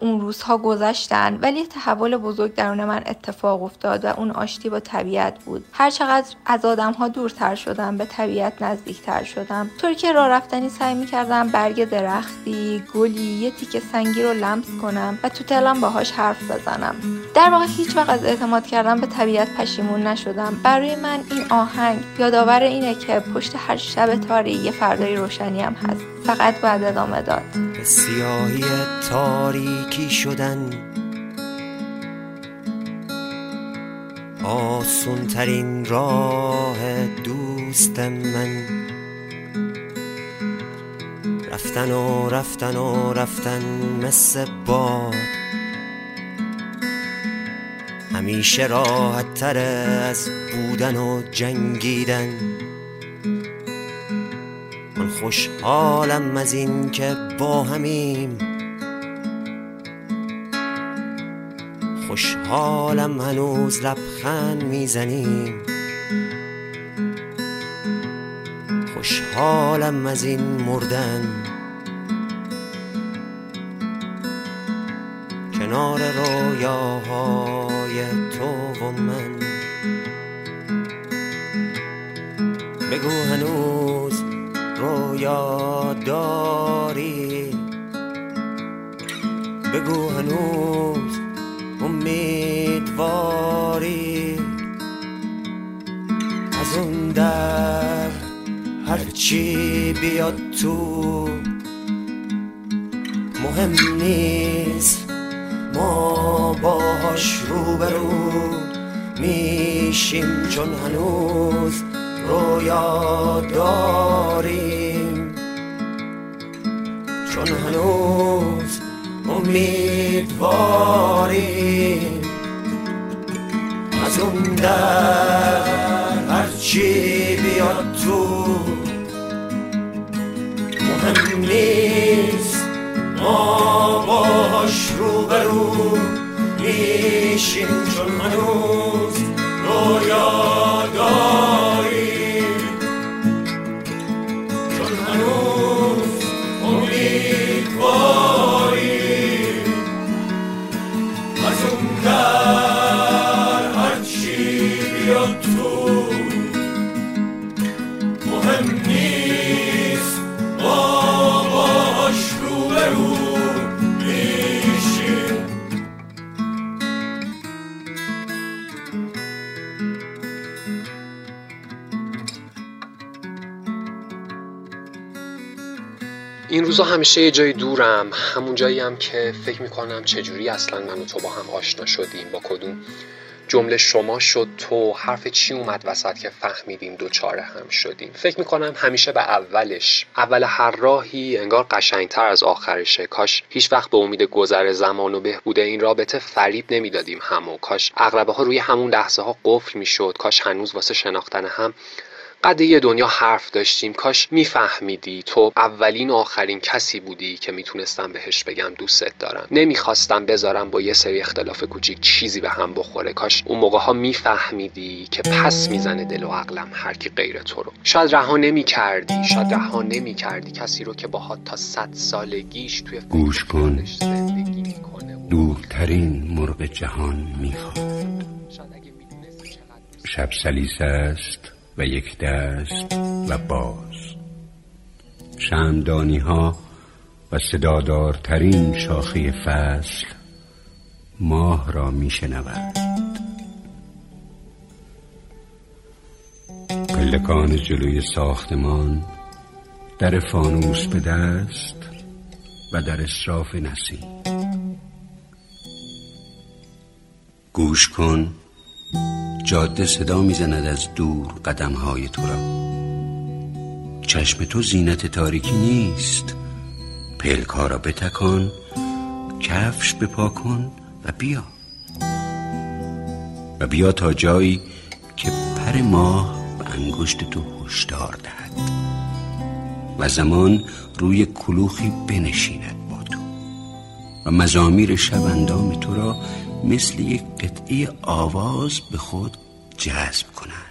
اون روزها گذشتن ولی تحول بزرگ درون من اتفاق افتاد و اون آشتی با طبیعت بود. هر چقدر از آدم ها دورتر شدم به طبیعت نزدیکتر شدم. طوری که راه رفتنی سعی می‌کردم برگ درختی گلی یه تیکه سنگی رو لمس کنم و تو تلم باهاش حرف بزنم. در واقع هیچ وقت از اعتماد کردم به طبیعت پشیمون نشدم. برای من این آهنگ یادآور اینه که پشت هر شب تاری یه فردای روشنی هم هست. فقط باید ادامه داد. به سیاهی تاریکی شدن. آسون ترین راه دوست من. رفتن و رفتن و رفتن مثل باد. همیشه راحت تر از بودن و جنگیدن. خوشحالم از این که با همیم. خوشحالم هنوز لبخند می‌زنیم. خوشحالم از این مردن. کنار رویاهای تو و من. بگو هنوز رویا داری بگو هنوز امیدواری. از اون در هرچی بیاد تو مهم نیست. ما باهاش روبرو میشیم چون هنوز رویا داریم. چون هنوز امیدواریم. از اون در هرچی بیاد تو مهم نیست ما باش روبرو میشیم. چون هنوز رویا داریم. روزا همیشه یه جای دورم. همون جایی هم که فکر می‌کنم چجوری اصلا من و تو با هم آشنا شدیم با کدوم جمله شما شد تو حرف چی اومد وسط که فهمیدیم دوچاره هم شدیم. فکر می‌کنم همیشه به اولش اول هر راهی انگار قشنگتر از آخرشه. کاش هیچ وقت به امید گذر زمان و بهبود این رابطه فریب نمی‌دادیم همو. کاش اغربه ها روی همون لحظه ها قفل می‌شد. کاش هنوز واسه شناختن هم قد یه دنیا حرف داشتیم کاش میفهمیدی. تو اولین و آخرین کسی بودی که می‌تونستم بهش بگم دوستت دارم. نمی‌خواستم بذارم با یه سری اختلاف کوچیک چیزی به هم بخوره. کاش اون موقع ها میفهمیدی که پس می‌زنه دل و عقلم هر کی غیر تو رو. شاید رها نمی‌کردی شاید رها نمی‌کردی کسی رو که باهات تا صد سالگیش توی گوش کن. دورترین مرغ جهان می‌خواد. شب سلیس است. و یک دست و باز. شمدانی ها و صدادارترین شاخه فصل ماه را می شنود پلکان جلوی ساختمان در فانوس به دست و در اصراف نسیم. گوش کن جاده صدا می‌زند از دور قدم های تو را. چشم تو زینت تاریکی نیست. پلک ها را بتکان کفش بپا کن و بیا. و بیا تا جایی که پر ماه به انگشت تو هشدار دهد. و زمان روی کلوخی بنشیند با تو. و مزامیر شب اندام تو را مثل یک قطعه آواز به خود جذب کنند.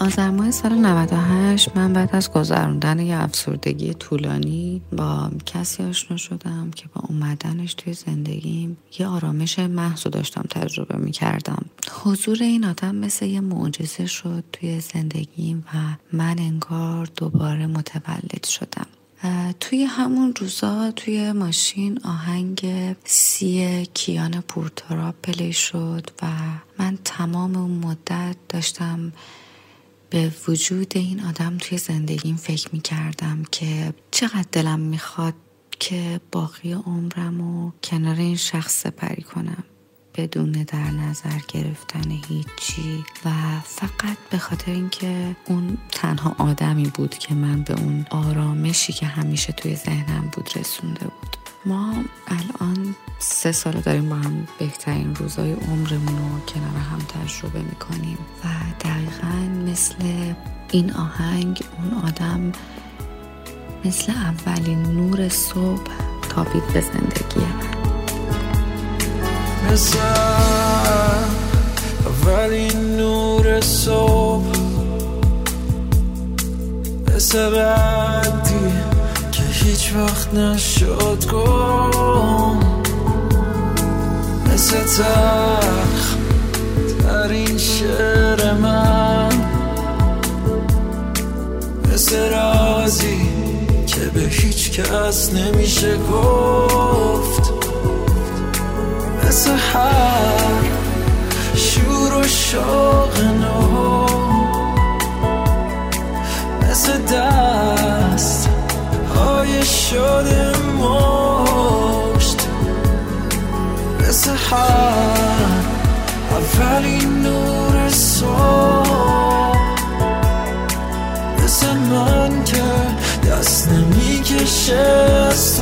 آذر ماه سال 98 من بعد از گذروندن یه افسردگی طولانی با کسی آشنا شدم که با اومدنش توی زندگیم یه آرامش محض داشتم تجربه می کردم حضور این آدم مثل یه معجزه شد توی زندگیم و من انگار دوباره متولد شدم. توی همون روزا توی ماشین آهنگ سی کیان پورترا پلی شد و من تمام اون مدت داشتم به وجود این آدم توی زندگیم فکر می کردم که چقدر دلم می‌خواد که باقی عمرم و کنار این شخص سپری کنم بدون در نظر گرفتن هیچی. و فقط به خاطر اینکه اون تنها آدمی بود که من به اون آرامشی که همیشه توی ذهنم بود رسونده بود. ما الان سه سال داریم با هم بهترین روزای عمرمون رو کنار هم تجربه می‌کنیم و دقیقا مثل این آهنگ اون آدم مثل اولین نور صبح تابید به زندگی مثل اولین نور صبح مثل بعدی. هیچ وقت نشد گم. مثل تخ در این شعر من. مثل رازی که به هیچ کس نمیشه گفت. مثل هر شور و شوق نو. مثل دست شده مشت. مثل هر اولین نور صبح. مثل من که دست نمی‌کشه از